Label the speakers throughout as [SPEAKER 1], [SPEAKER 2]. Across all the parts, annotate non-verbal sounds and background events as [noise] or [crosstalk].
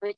[SPEAKER 1] which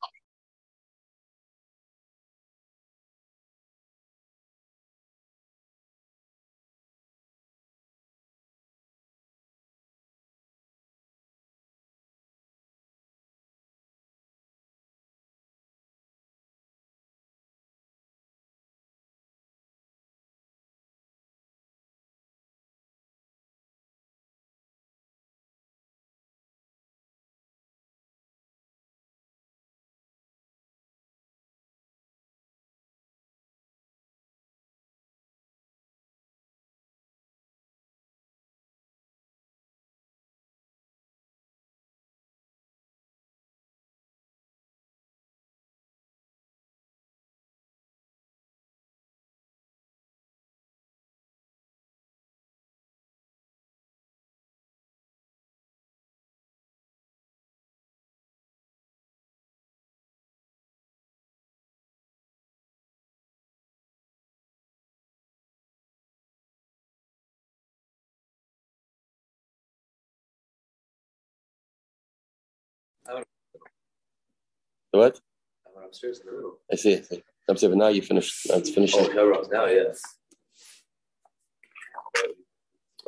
[SPEAKER 1] What?
[SPEAKER 2] I went upstairs in the room.
[SPEAKER 1] I see. I see. I'm saying, but now you finished. Now it's finishing.
[SPEAKER 2] Oh, now, yes.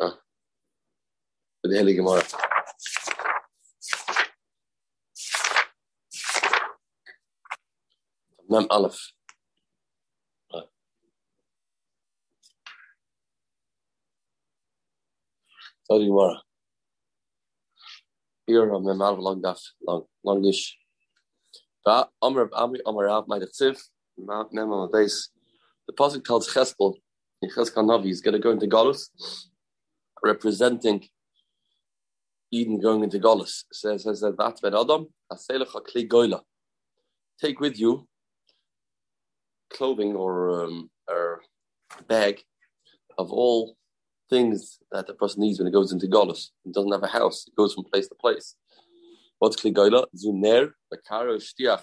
[SPEAKER 2] Ah.
[SPEAKER 1] With the Heli Gemara. Mem Aleph. Right. So Gemara. Here on Mem Aleph, long daf, long, longish. Da Amr Ami Amr Rav my Tsiv, Mem on the base. The pasuk tells Cheskel in Cheskel Navi he's going to go into Galus, representing Eden going into Galus. Says says that that ben Adam Aselech Kli Goila. Take with you clothing or um, or bag of all things that the person needs when he goes into Galus. He doesn't have a house. He goes from place to place. What's kligoila? Zuner, a karo shtiach.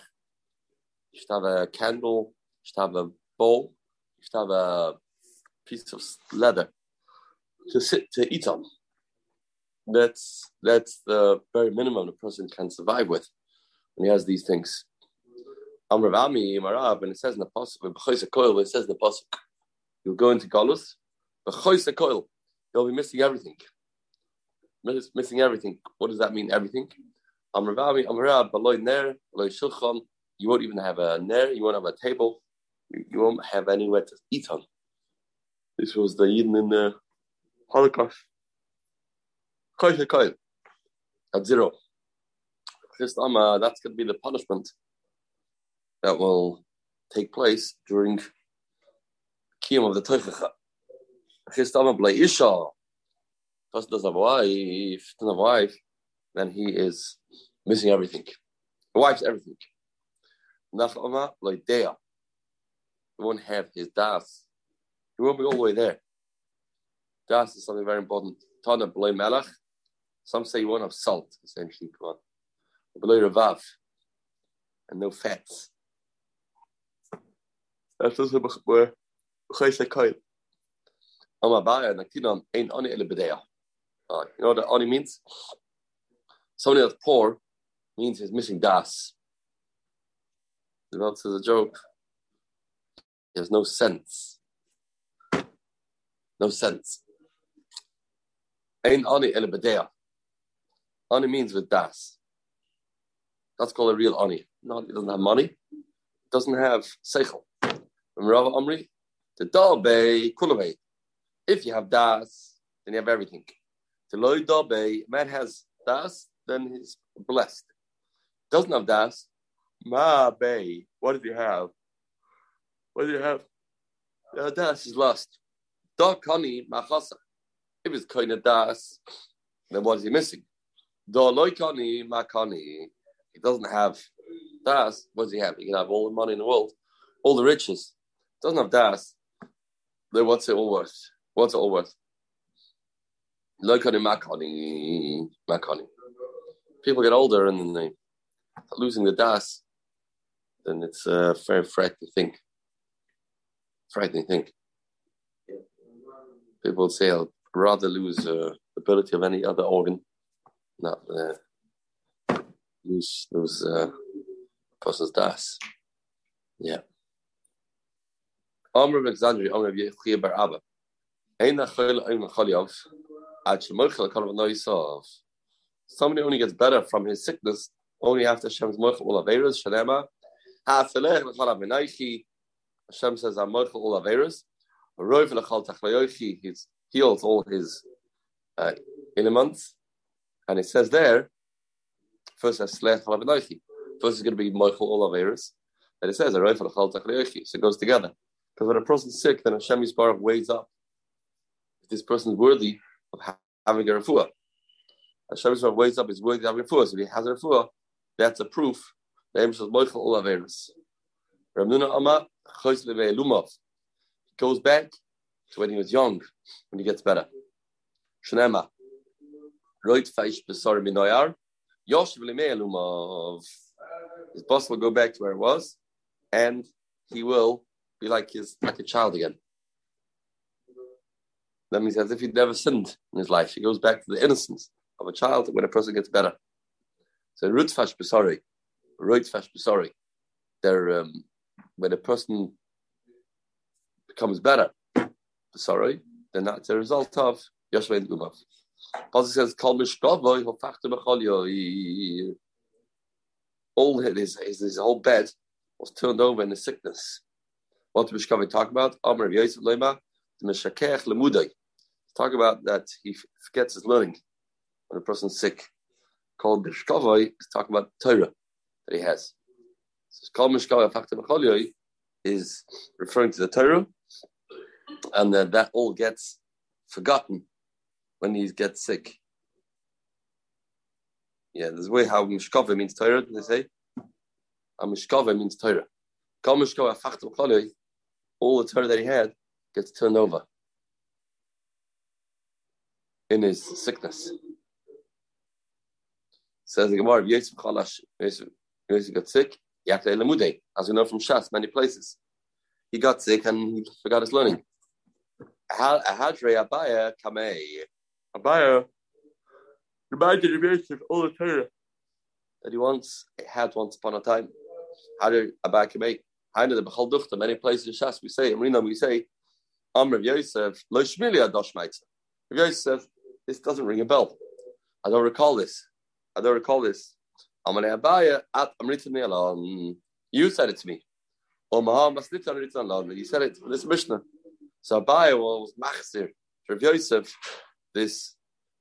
[SPEAKER 1] You should have a candle, you should have a bowl, you should have a piece of leather to sit to eat on. That's that's the very minimum a person can survive with when he has these things. Amr Ami Marab, and it says in the pasuk, it says in the pasuk, you'll go into Galus, but you'll be missing everything. Missing everything. What does that mean? Everything. Baloy Ner, Baloy Shulchan. You won't even have a Ner, you won't have a table, you, won't have anywhere to eat on. This was the Eden in the Holocaust. At zero. Just, um, uh, that's going to be the punishment that will take place during Kiyam of the Teichacha. Just, Blay Isha. Doesn't have a wife, doesn't have a wife, then he is missing everything. The wife's everything. Nachama like Dea. He won't have his das. He won't be all the way there. Das is something very important. Tana B'loi Melach. Some say you won't have salt, essentially. B'loi Ravav. And no fats. That's also where Chayse Koil. Amabaya Naktinon Ein Ani Ele B'deya. You know what Ani means? Somebody that's poor means he's missing das. The Bible says a joke. He has no sense. No sense. Ein ani elebedea. Ani means with das. That's called a real ani. No, he doesn't have money. Doesn't have seichel. Rav Amri, the dalbe kulave. If you have das, then you have everything. The loy dalbe, man has das, then he's blessed. Doesn't have das, ma bay. What did you have? What did you have? Uh, das is lost. Da kani machasa. If it's kind of das, then what is he missing? Da loy kani makani. He doesn't have das. What does he have? He can have all the money in the world, all the riches. Doesn't have das. Then what's it all worth? What's it all worth? Makani makani people get older and then they losing the das, then it's a very frightening thing. Frightening thing. People say, I'd rather lose uh, ability of any other organ, not uh, lose lose uh, person's das. Yeah. Amr of Alexandria, Amr of Yechia Bar Abba. Somebody only gets better from his sickness only after Hashem's mochel ul averas. Shalema. Ha'afelech l'chol avneichi. Hashem says, I'm mochel ul averas. Roiv l'chol tachlayochi. He's healed all his uh, elements. And it says there, first as slech l'chol avneichi. First is going to be mochel ul averas. And it says, Roiv l'chol tachlayochi. So it goes together. Because when a person's sick, then Hashem Yisbarach weighs up this person is worthy of having a refuah. Hashem Yisbarach weighs up is worthy of having a refuah. So if he has a refuah, that's a proof. The Aim says, Moichel Ol Averis. Ramnuna Amma, Chois Lumov. He goes back to when he was young, when he gets better. Shnema. Roit Feish Besor Minoyar. Yoshev Lemei Lumov. His boss will go back to where it was, and he will be like his like a child again. That means as if he'd never sinned in his life. He goes back to the innocence of a child when a person gets better. So rutzfash besori, rutzfash besori. They're um, when a person becomes better, besori, then that's a result of Yoshua Gumav. Pasuk says, "Kol mishkavoy hofachtu All his, his his whole bed was turned over in the sickness. What the Mishkavi talk about? Amr Yosef Lema, the Mishakech Lemudai. Talk about that he forgets his learning when a person's sick. Called Mishkavai is talking about Torah that he has. So it's called Mishkavai Fakta is referring to the Torah, and uh, that all gets forgotten when he gets sick. Yeah, there's a way how Mishkava means Torah, they say. And Mishkava means Torah. All the Torah that he had gets turned over in his sickness. Says the Gemara, Yosef Chalash, Yosef got sick, Yakta Elamude, as we know from Shas, many places. He got sick and he forgot his learning. Ahadre Abaya Kamei. Abaya reminded Yosef all the Torah that he once had once upon a time. Hadre Abaya Kamei. Hainu the Bechal Duchta, many places in Shas we say, in Rina we say, Amr of Yosef, Lo Shmili Adosh Maitza. Yosef, this doesn't ring a bell. I don't recall this. I don't recall this. Amane Abaya at Amrita Alon. You said it to me. Or Maham You said it in this Mishnah. So Abaya was Machzir, Rav Yosef, this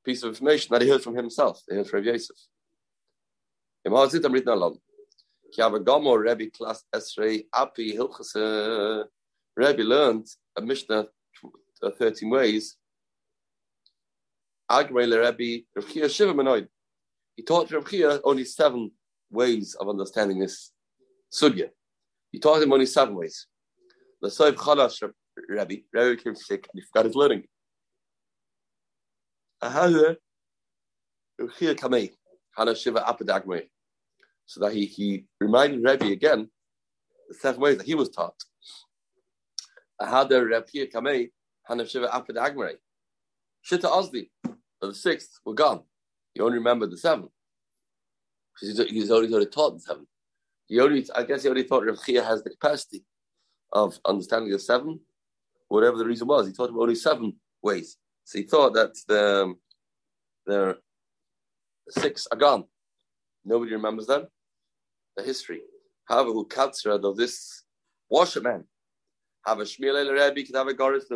[SPEAKER 1] piece of information that he heard from himself. He heard from Rav Yosef. Rebbe class Esrei Api Hilchase. Rebbe learned a Mishnah, uh, 13 ways. Agmei Rebbe Rav Chia Shiva Menoid. He taught Rav Chia only seven ways of understanding this sugya. He taught him only seven ways. The Soif Chalash Rebbe, Rebbe became sick and he forgot his learning. Ahada Rav Chia Kamei, Shiva Apad so that he, he reminded Rebbe again the seven ways that he was taught. Ahada Rebbe Kamei Hanav Shiva Apid Agmare. Shita Ozdi, the sixth were gone. He only remembered the seven. He's, he's only, only taught the seven. He only, I guess he only thought Rav Chia has the capacity of understanding the seven, whatever the reason was. He taught him only seven ways. So he thought that the, um, the six are gone. Nobody remembers them the history. However, who katzra of this washerman have a shmil Rebbe could have a garis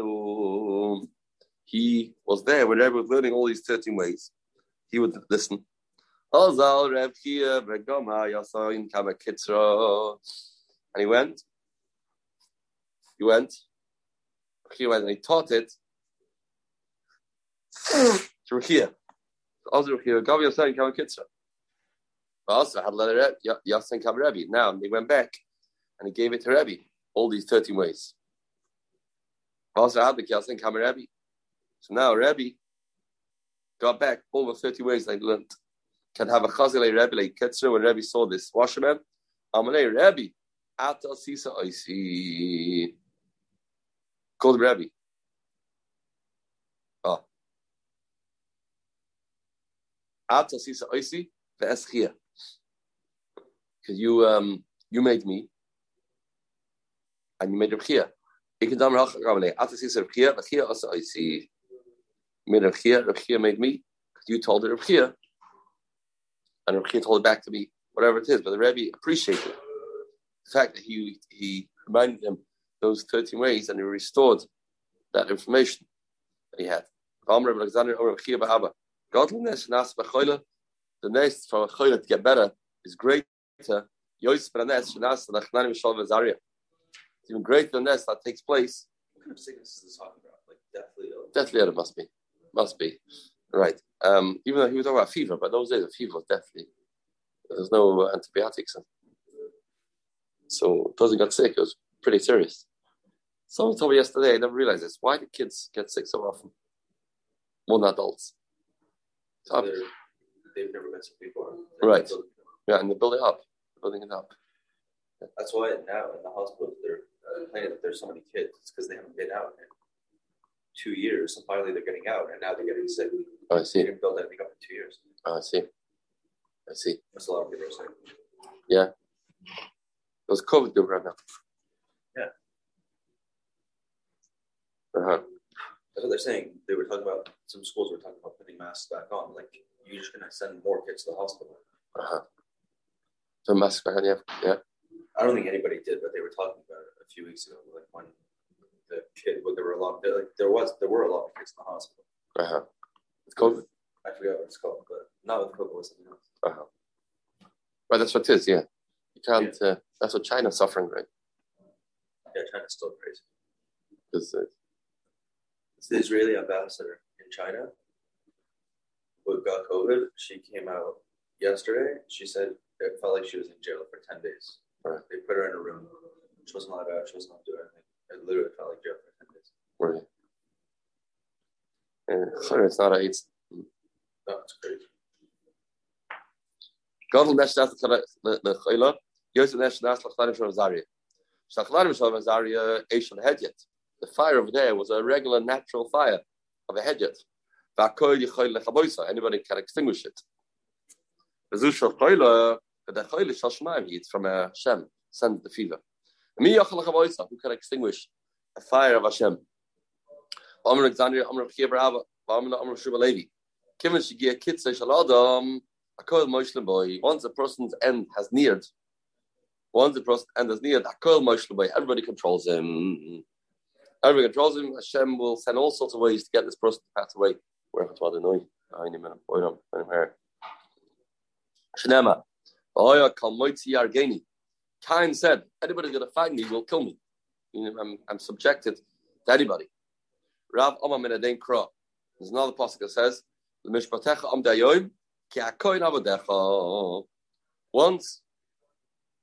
[SPEAKER 1] He was there when Rebbe was learning all these thirteen ways. He would listen. And he went. He went. He went and he taught it to Rekia. Also Rekia Gavi Yasain Kama Kitra also had letter Yasin Kam Rebbe. Now they went back and he gave it to Rebbe, all these 13 ways. Also had the Yasin Kam Rebbe. So now Rebbe got back the 30 ways I learned. Can have a chazile Rebbe like Ketzra when Rebbe saw this washerman. Amalei Rebbe, Ata Sisa Oisi. Called Rebbe. Oh. Ata Sisa Oisi, Ve'eschia. Because you um, you made me, and you made Reb Chia. Ik can dam rach rabale. After says Reb Chia, Reb Chia also I see. Made Reb Chia, Reb Chia made me. because You told Reb Chia, and Reb Chia told it back to me. Whatever it is, but the Rebbe appreciated the fact that he he reminded him those thirteen ways, and he restored that information that he had. Godliness, the next for a to get better is greater. It's even greater than this that takes place.
[SPEAKER 2] What kind of sickness is this talking about? Like deathly ill?
[SPEAKER 1] Deathly ill, it must be. Must be. Right. Um, even though he was talking about fever, but those days the fever was deathly. There's no antibiotics. So person got sick. It was pretty serious. Someone told me yesterday, I never realized this. Why do kids get sick so often? More than adults.
[SPEAKER 2] So they've never been sick before.
[SPEAKER 1] Right. Yeah, and they build it up, building it up.
[SPEAKER 2] That's why now in the hospitals they're uh, complaining that there's so many kids. It's because they haven't been out in two years. So finally they're getting out, and now they're getting sick.
[SPEAKER 1] Oh, I see.
[SPEAKER 2] They didn't build anything up in two years.
[SPEAKER 1] Oh, I see. I see.
[SPEAKER 2] That's a lot of people are saying.
[SPEAKER 1] Yeah. Those COVID do right now.
[SPEAKER 2] Yeah.
[SPEAKER 1] Uh-huh.
[SPEAKER 2] That's what they're saying. They were talking about some schools were talking about putting masks back on. Like you're just gonna send more kids to the hospital.
[SPEAKER 1] Uh-huh. So mask back on, yeah. Yeah.
[SPEAKER 2] I don't think anybody did, but they were talking about it a few weeks ago. Like when the kid, when there were a lot, there, like there was, there were a lot of kids in the hospital.
[SPEAKER 1] Uh-huh. It's COVID.
[SPEAKER 2] I forgot what it's called, but not with COVID, was something else.
[SPEAKER 1] Uh-huh. Right, that's what it is, yeah. You can't, uh, that's what China's suffering, right?
[SPEAKER 2] Yeah, China's still crazy.
[SPEAKER 1] Because uh,
[SPEAKER 2] It's the Israeli ambassador in China who got COVID. She came out yesterday. She said it felt like she was in jail for 10 days.
[SPEAKER 1] Right.
[SPEAKER 2] They put her in a room. She wasn't allowed out. She wasn't allowed to do anything. It literally felt like 10 days.
[SPEAKER 1] right. Yeah, sorry, it's not AIDS.
[SPEAKER 2] That's crazy.
[SPEAKER 1] Gadol nesh das le chayla, yosef nesh das lachlarim shal Azaria. Shlachlarim shal Azaria, Eish al Hedjet. The fire over there was a regular natural fire of a Hedjet. V'akoy yichoy lechaboisa, anybody can extinguish it. V'zu shal chayla, the chayla shal shemaim, it's from uh, a Hashem, send the fever. Who can extinguish a fire of Hashem? Amr Alexandria, Amr Amr Amr Shigia Kitzah Shal Adam, Akol Boy. Once a person's end has neared, once the person's end has neared, Akol Boy. Everybody controls him. Everybody controls him. Hashem will send all sorts of ways to get this person to pass away. Where. I a. Oya Kalmoitzi Yargeni. Cain said, anybody's going to find me will kill me. You know, I'm, I'm subjected to anybody. Rav Omar min Adein Kra. There's another passage that says, "L'mishpatecha am dayoim ki hakoyin avodecha." Once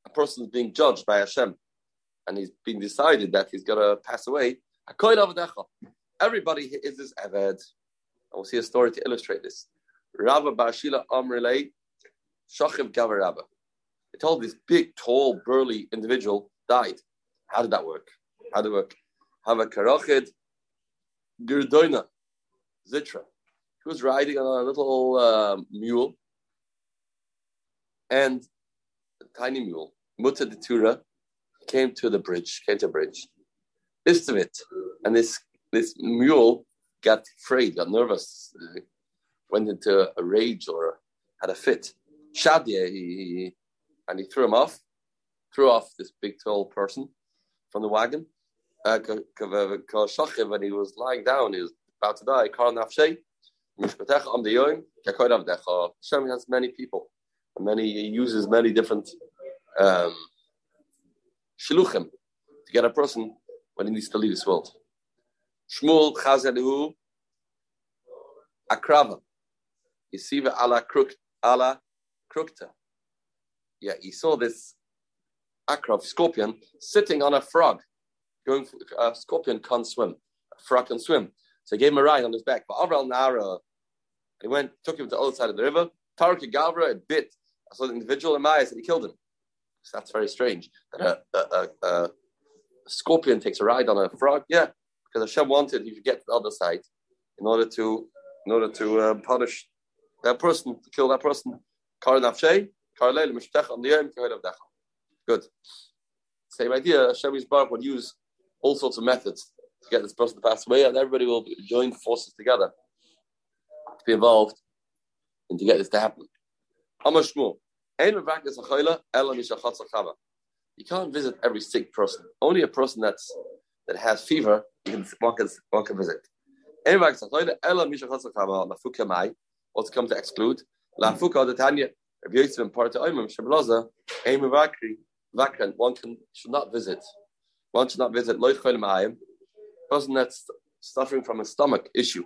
[SPEAKER 1] a person is being judged by Hashem, and he's been decided that he's going to pass away, hakoyin avodecha. Everybody is this aved. And we'll see a story to illustrate this. Rabba Bashila Amrele Shachiv Gavar Rabba. They told this big, tall, burly individual died. How did that work? How did it work? Have a karachid Girdoina, Zitra. He was riding on a little uh, mule, and a tiny mule, Mutta de Tura, came to the bridge, came to the bridge. This of it, and this this mule got afraid, got nervous, uh, went into a rage or had a fit. Shadia, he, and he threw him off, threw off this big tall person from the wagon, uh, when he was lying down, he was about to die. Hashem has many people, and many he uses many different um, shiluchim to get a person when he needs to leave this world. Shmuel Chazelihu Akrava ala ala krukta. Yeah, he saw this akrav scorpion sitting on a frog going for, a scorpion can't swim, a frog can swim. So he gave him a ride on his back. But Avral Nara, he went, took him to the other side of the river. Tarki Gavra, it bit. So the individual in Maya said he killed him. So that's very strange. That a, a, a, a, scorpion takes a ride on a frog. Yeah, because Hashem wanted you to get to the other side in order to in order to uh, punish that person, to kill that person. Kar nafshay, Good. Same idea. Hashem Yisbarach would use all sorts of methods to get this person to pass away, and everybody will join forces together to be involved and to get this to happen. You can't visit every sick person. Only a person that's that has fever, you can one can, one can visit. What's come to exclude? Rabbi Yosef and part of Oimim, Shablaza, Aim Vakri, Vakran, one can should not visit. One should not visit Loich Cholim Ayim, person that's suffering from a stomach issue.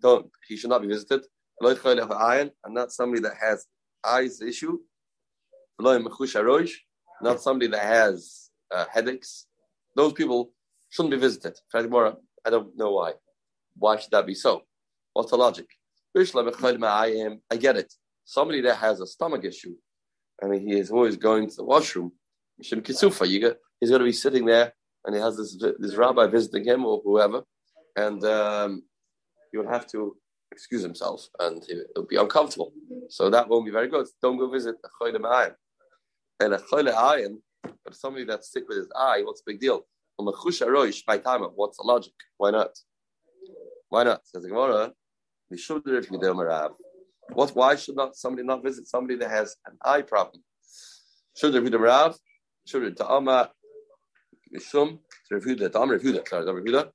[SPEAKER 1] Don't he should not be visited. Loich Cholim and not somebody that has eyes issue. Not somebody that has uh, headaches. Those people shouldn't be visited. I don't know why. Why should that be so? What's the logic? I get it. Somebody that has a stomach issue and he is always going to the washroom, he's going to be sitting there and he has this, this rabbi visiting him or whoever, and um, he will have to excuse himself and he'll be uncomfortable. So that won't be very good. Don't go visit a. And a but somebody that's sick with his eye, what's the big deal? What's the logic? Why not? Why not? Says the Gemara. What? Why should not somebody not visit somebody that has an eye problem? Should be the Rav? Should it Ta'ama Mishum? Refuda Ta'ama Refuda. Sorry, Refuda.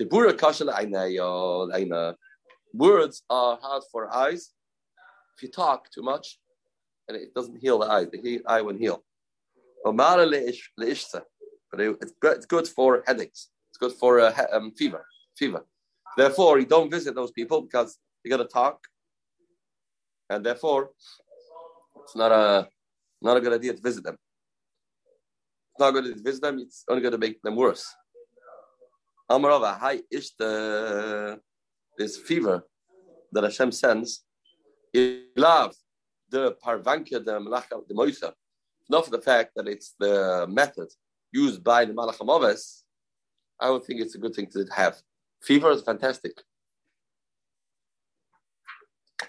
[SPEAKER 1] Tibura Kashal Aina. Words are hard for eyes. If you talk too much, and it doesn't heal the eye, the eye won't heal. But it's good for headaches. It's good for uh, um, fever. Fever. Therefore, you don't visit those people because you got to talk, and therefore, it's not a not a good idea to visit them. It's not good to visit them. It's only going to make them worse. Amarava, hi ishta, this fever that Hashem sends. Ilav, the parvanka, the malacha, the moisa. Not for the fact that it's the method used by the malachamaves. I don't think it's a good thing to have. Fever is fantastic.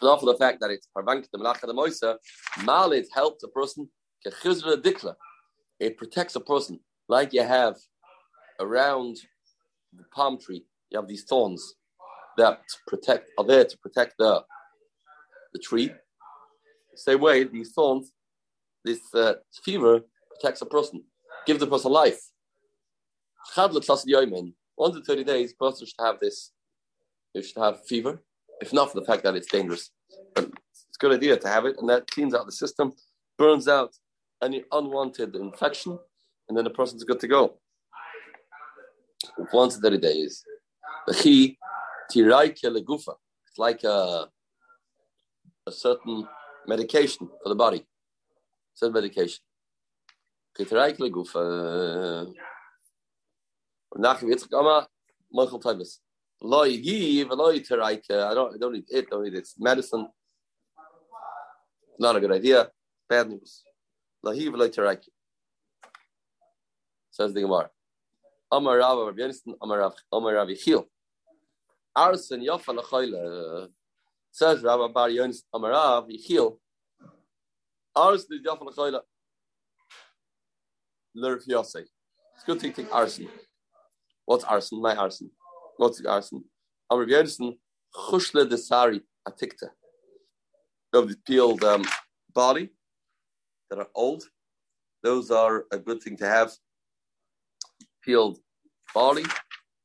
[SPEAKER 1] Not for the fact that it's parvank the malacha the moisa, malit helps a person dikla. It protects a person like you have around the palm tree. You have these thorns that protect are there to protect the the tree. Same way, these thorns, this uh, fever protects a person, gives the person life. Once in 30 days, person should have this. You should have fever, if not for the fact that it's dangerous. But it's a good idea to have it, and that cleans out the system, burns out any unwanted infection, and then the person's good to go. Once in 30 days. It's like a, a certain medication for the body. Certain medication. Nachem Yitzchak Amma, Michael Timus. Lo Yigiv, Lo Yiteraike. I don't, I don't need it, don't need it. It's medicine. Not a good idea. Bad news. Lo Yigiv, Lo Yiteraike. Says the Gemara. Amar Rav, Rav Yoniston, Amar Rav, Amar Rav Yichil. Arson Yofa Lachoyle. Says Rav Bar Yoniston, Amar Rav Yichil. Arson Yofa Lachoyle. Lerf Yosei. It's good to take arson. What's arson? My arson. What's arson? Amr Yerson, chushle de sari atikta. Of the peeled um, body that are old, those are a good thing to have. Peeled body,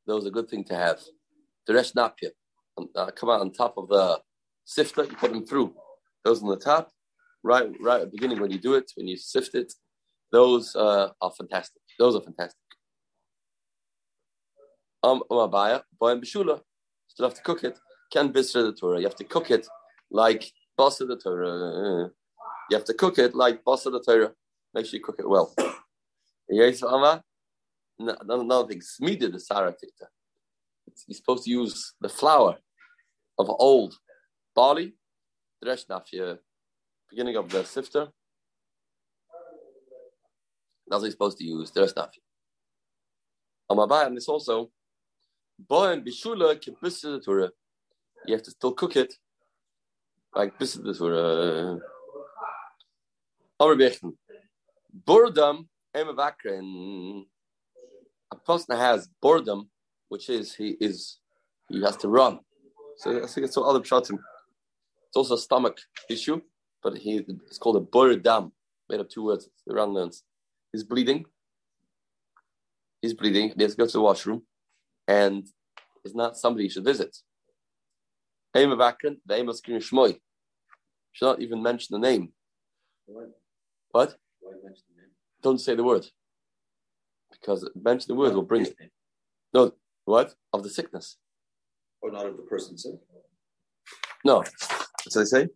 [SPEAKER 1] those are a good thing to have. The rest napia, uh, come out on top of the sifter, you put them through. Those on the top, right, right at the beginning when you do it, when you sift it, those uh, are fantastic. Those are fantastic. Um, um uh, Abaya, boy bishula. Still have to cook it. Can bisra the Torah. You have to cook it like basa the Torah. You have to cook it like basa the Torah. Make sure you cook it well. [coughs] Yes, Ama. Another thing, smida the Sarah tikta. You're supposed to use the flour of old barley, dresh beginning of the sifter. That's what you're supposed to use, dresh nafia. Um, uh, Amabaya, and this also Boyan bishula kibisa Torah. You have to still cook it like the Torah. Amr Bechn. Boredom, Emavakrin. A person has boredom, which is he is he has to run. So I think it's some other pshatim. It's also a stomach issue, but he it's called a boredom, made of two words. The Ran learns. He's bleeding. He's bleeding. He has to go to the washroom, and it's not somebody you should visit. Emavakrin, the Amos Shmoy. Should not even mention the name.
[SPEAKER 2] What?
[SPEAKER 1] What?
[SPEAKER 2] Mention the name?
[SPEAKER 1] Don't say the word. Because mention the word will bring it.
[SPEAKER 2] name.
[SPEAKER 1] No, what? Of the sickness.
[SPEAKER 2] Or not of the person sick?
[SPEAKER 1] No. That's what they say?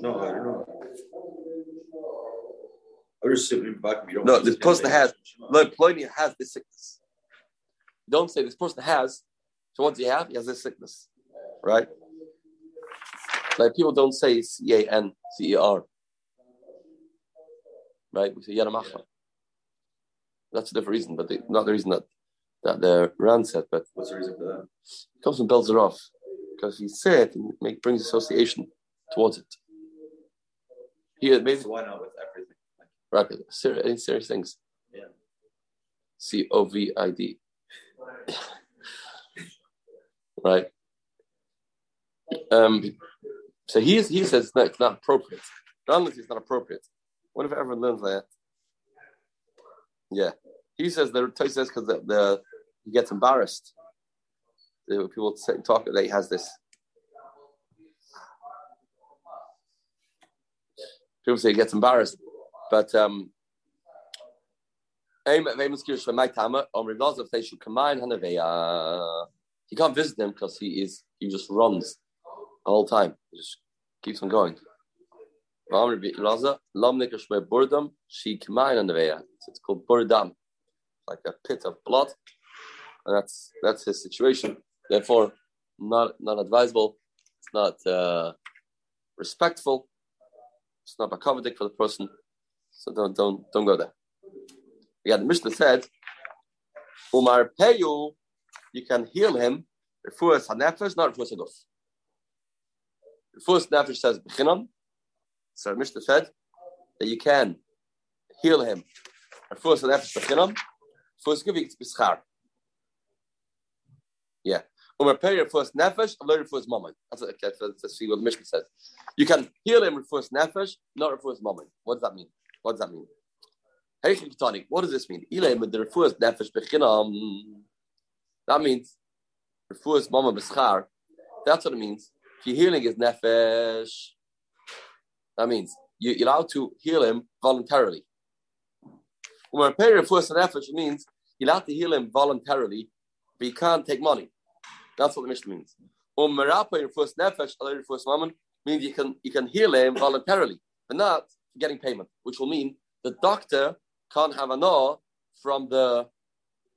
[SPEAKER 2] No, I don't know. I just simply back you don't
[SPEAKER 1] No,
[SPEAKER 2] mention
[SPEAKER 1] this person has- Look, Pliny has this sickness. Don't say this person has. So what does he have? He has this sickness. Right? Like people don't say C A N C E R. Right? We say Yanamachma. That's a different reason, but they, not the reason that that the Ran said, but
[SPEAKER 2] What's the reason for that?
[SPEAKER 1] it comes from Belzerov. Because he said it make, brings association towards it. Here, maybe
[SPEAKER 2] So why not with everything?
[SPEAKER 1] Right, serious, any serious things.
[SPEAKER 2] Yeah.
[SPEAKER 1] C O V I D. right. Um. So he is, he says no, it's not appropriate. Unless it's not appropriate. What if everyone learns that? Yeah. He says the Toy says because the, the he gets embarrassed. The people talk that he has this. People say he gets embarrassed, but um, Aim at Vemus Kirish for my Tama, on Rivaz if they should. You can't visit them because he is he just runs all the whole time. He just keeps on going. It's called Burdam, like a pit of blood. And that's that's his situation. Therefore, not not advisable. It's not uh, respectful. It's not a accommodating for the person. So don't don't don't go there. Yeah, the Mishnah said, Umar Peyu, you can heal him. Refuas hanefesh, not refuas haduf. Refuas nefesh says b'chinam. So the Mishnah said that you can heal him. Refuas hanefesh b'chinam. Refuas givik it's b'schar. Yeah. Umar Peyu refuas nefesh, alo refuas mammon. That's what the Mishnah says. You can heal him refuas nefesh, not refuas mammon. What does that mean? What does that mean? What does this mean? That means refuas mama b'schar. That's what it means. If you're healing his nefesh, that means you- you're allowed to heal him voluntarily. When we pay refuas nefesh, it means you're allowed to heal him voluntarily, but you can't take money. That's what the mission means. Um, refuas nefesh, refuas mammon means you can you can heal him voluntarily, but not getting payment, which will mean the doctor can't have a no from the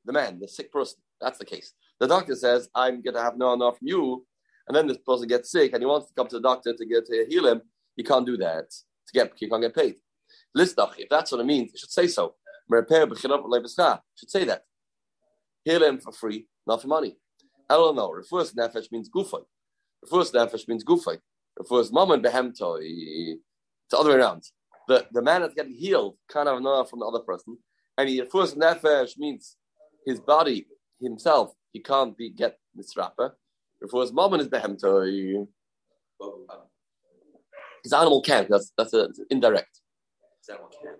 [SPEAKER 1] the man, the sick person. That's the case. The doctor says, "I'm going to have no no from you," and then this person gets sick and he wants to come to the doctor to get to heal him. You can't do that. To get you can't get paid. Listen, if that's what it means, it should say so. Should say that. Heal him for free, not for money. I don't know. Refuas nefesh means gufay. Refuas nefesh means gufay. Refuas mammon behemto. It's the other way around the, the man that's getting healed can't have another from the other person. And he first nefesh means his body himself, he can't be get misrapa. Therefore his mom and his his animal can't. That's that's a, indirect.
[SPEAKER 2] is that one can?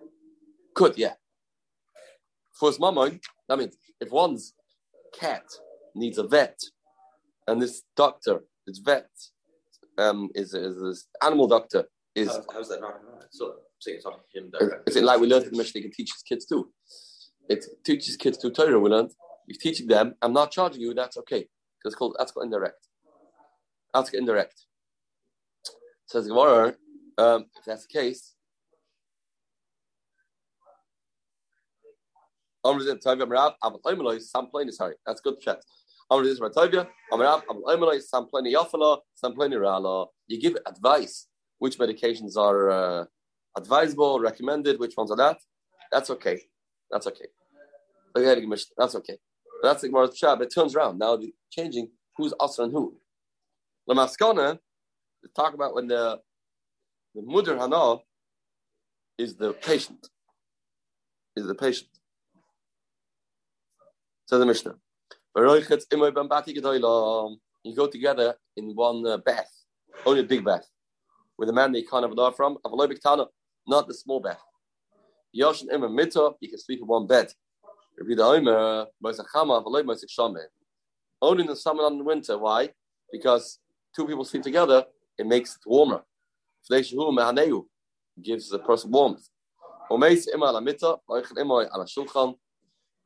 [SPEAKER 1] Could, yeah. His mom, that means if one's cat needs a vet, and this doctor, this vet, um, is is this animal doctor is
[SPEAKER 2] How, how's that not? So Saying it's not him
[SPEAKER 1] It's
[SPEAKER 2] directly.
[SPEAKER 1] like we learned in the Mishnah, he can teach his kids too. It teaches kids to Torah. We learned. You're teaching them. I'm not charging you. That's okay. Because called that's called indirect. That's called indirect. Says Gemara. Um, if that's the case, Amr zeh Tovia Merav Abel Oimeloi Sam Pliny. Sorry, that's good chat. Amr zeh Tovia Amrav Abel Oimeloi Sam Pliny Yafala Sam Pliny Rala. You give advice which medications are uh, advisable, recommended, which ones are not. That's okay. That's okay. Okay, That's okay. But that's the Gemara's Pshat, but it turns around. Now changing who's Asr and who. Lamaskana, talk about when the the Mudr Hana is the patient. Is the patient. Says the Mishnah. You go together in one uh, bath, only a big bath, with a man that you can't have a from, not the small bath. Yoshin Immer Mitta, you can sleep in one bed. Only in the summer and in the winter. Why? Because two people sleep together, it makes it warmer. Gives the person warmth.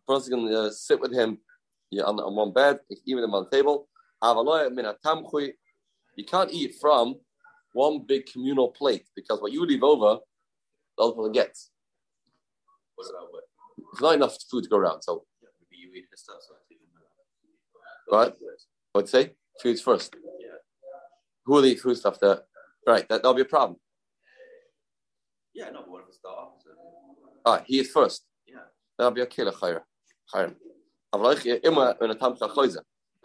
[SPEAKER 1] Person can uh, sit with him on, on one bed, even on the table. You can't eat from one big communal plate because what you leave over, the other person gets.
[SPEAKER 2] What about what?
[SPEAKER 1] It's not enough food to go around. So,
[SPEAKER 2] maybe you eat his stuff. So
[SPEAKER 1] right? What'd say? Foods first.
[SPEAKER 2] Yeah.
[SPEAKER 1] Who will eat food stuff there? Right, that, that'll be a problem.
[SPEAKER 2] Yeah, no, but what if it's the opposite?
[SPEAKER 1] Right, he is first.
[SPEAKER 2] Yeah.
[SPEAKER 1] That'll be a killer chayr. Chayr. But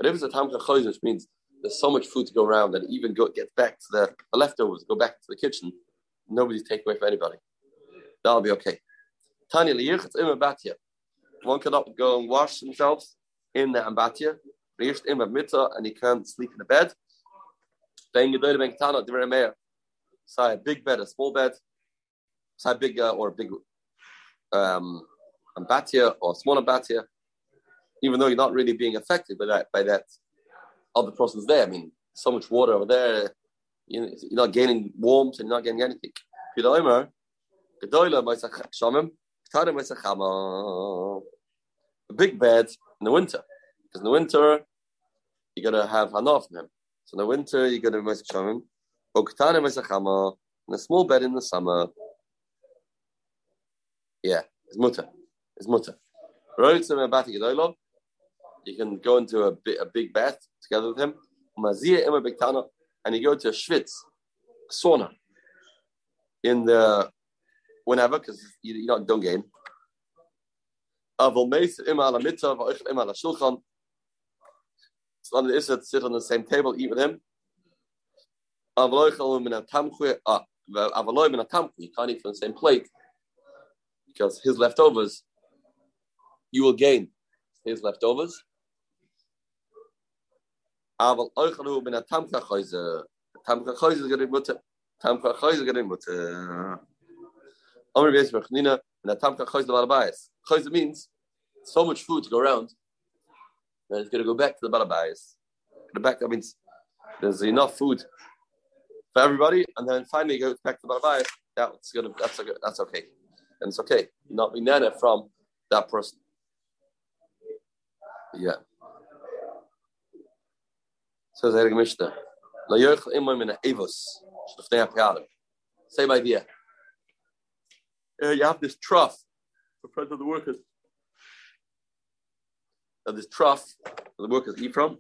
[SPEAKER 1] if it's a tamcha choizer, which means there's so much food to go around that it even go, gets back to the, the leftovers, go back to the kitchen, nobody's taking away from anybody. That'll be okay. Tanya liyirchatz ima batya. One cannot go and wash themselves in the ambatya. Liyirchatz ima mitzah, and he can't sleep in the bed. Say a big bed, a small bed. Say a big uh, or a big um, ambatya or small ambatya. Even though you're not really being affected by that by that other person's there. I mean, so much water over there. You're not gaining warmth and you're not getting anything. Gedoyle big bed in the winter. Because in the winter, you're going to have hana from him. So in the winter, you're going to Moshe Shamim. Oktana Moshe And a small bed in the summer. Yeah, it's mutter. It's mutter. You can go into a, big, a big bath together with him. And you go to a schwitz, sauna, in the whenever, because you, you don't, don't gain. Aval meis im ala mitzvah, the sit on the same table, eat with him. Ah, you can't eat from the same plate, because his leftovers, you will gain his leftovers. Aval oichel min atamcha choyze, tamcha choyze is getting mutter, tamcha choyze is getting mutter. Amr Beis Rechnina and Atamka Chayz Balabayas. Chayz means so much food to go around that it's going to go back to the Balabayas. The back that means there's enough food for everybody, and then finally goes back to the Balabayas. That's gonna that's okay. That's okay, and it's okay. Not be nana from that person. Yeah. Says the Mishnah. Same idea uh, you have this trough for front of the workers. And this trough the workers eat from,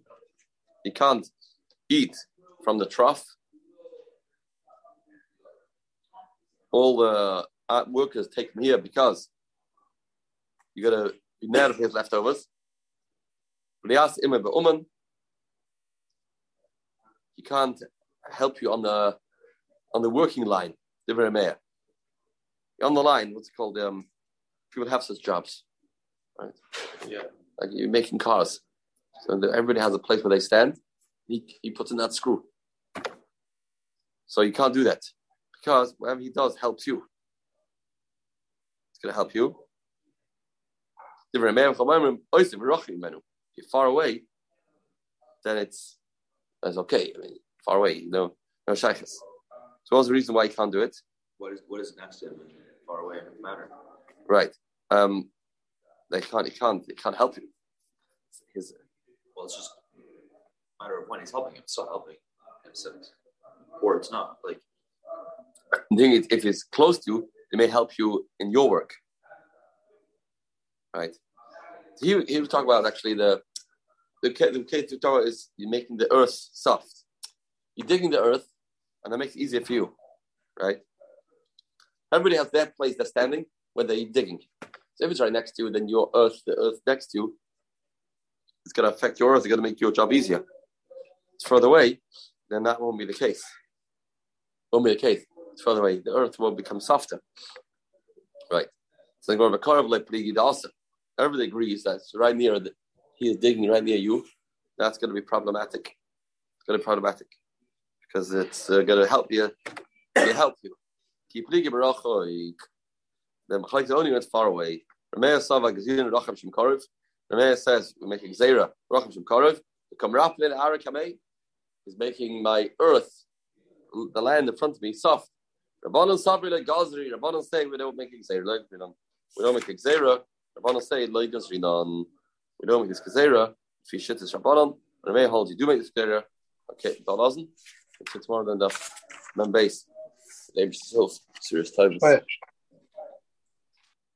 [SPEAKER 1] you can't eat from the trough. All the uh, workers take them here because you got to be mad of his leftovers. He can't help you on the on the working line, the very mayor on the line, what's it called? Um, people have such jobs, right?
[SPEAKER 2] Yeah.
[SPEAKER 1] Like you're making cars. So everybody has a place where they stand. He, he puts in that screw. So you can't do that because whatever he does helps you. It's going to help you. If you're far away, then it's that's okay. I mean, far away, you know, no shaykhs. So what's the reason why you can't do it?
[SPEAKER 2] What is what is next him? Far away it matter.
[SPEAKER 1] Right. Um, they can't. He can't. They can't help you.
[SPEAKER 2] His, well, it's just a matter of when he's helping him. Still helping in a or it's not. Like,
[SPEAKER 1] the thing is, if it's close to you, it may help you in your work. Right. He he was talking about actually the the the case to talk about is you're making the earth soft. You're digging the earth, and that makes it easier for you, right? Everybody has their place they're standing where they're digging. So if it's right next to you, then your earth, the earth next to you, it's going to affect your earth. It's going to make your job easier. It's further away, then that won't be the case. Won't be the case. It's further away. The earth will become softer. Right. So they go Karav like Prigidasa. Everybody agrees that's right near the, he is digging right near you. That's going to be problematic. It's going to be problematic because it's uh, going to help you. It help you. The Machlaik only went far away. Rameh Sava Gazin Racham Shem Karav. Rameh says we're making Zera Racham Shem Karav. The Kamraplin Arakameh is making my earth, the land in front of me, soft. Rabbanon Sabri like Gazri. Rabbanon say we don't make Zera. We don't make Zera. Rabbanon say like Gazri. We don't make this Gezerah. If you shit this Rabbanon, Rameh holds you do make this Gezerah. Okay, that doesn't. It's tomorrow then the base. Name yourself serious times.
[SPEAKER 3] Right.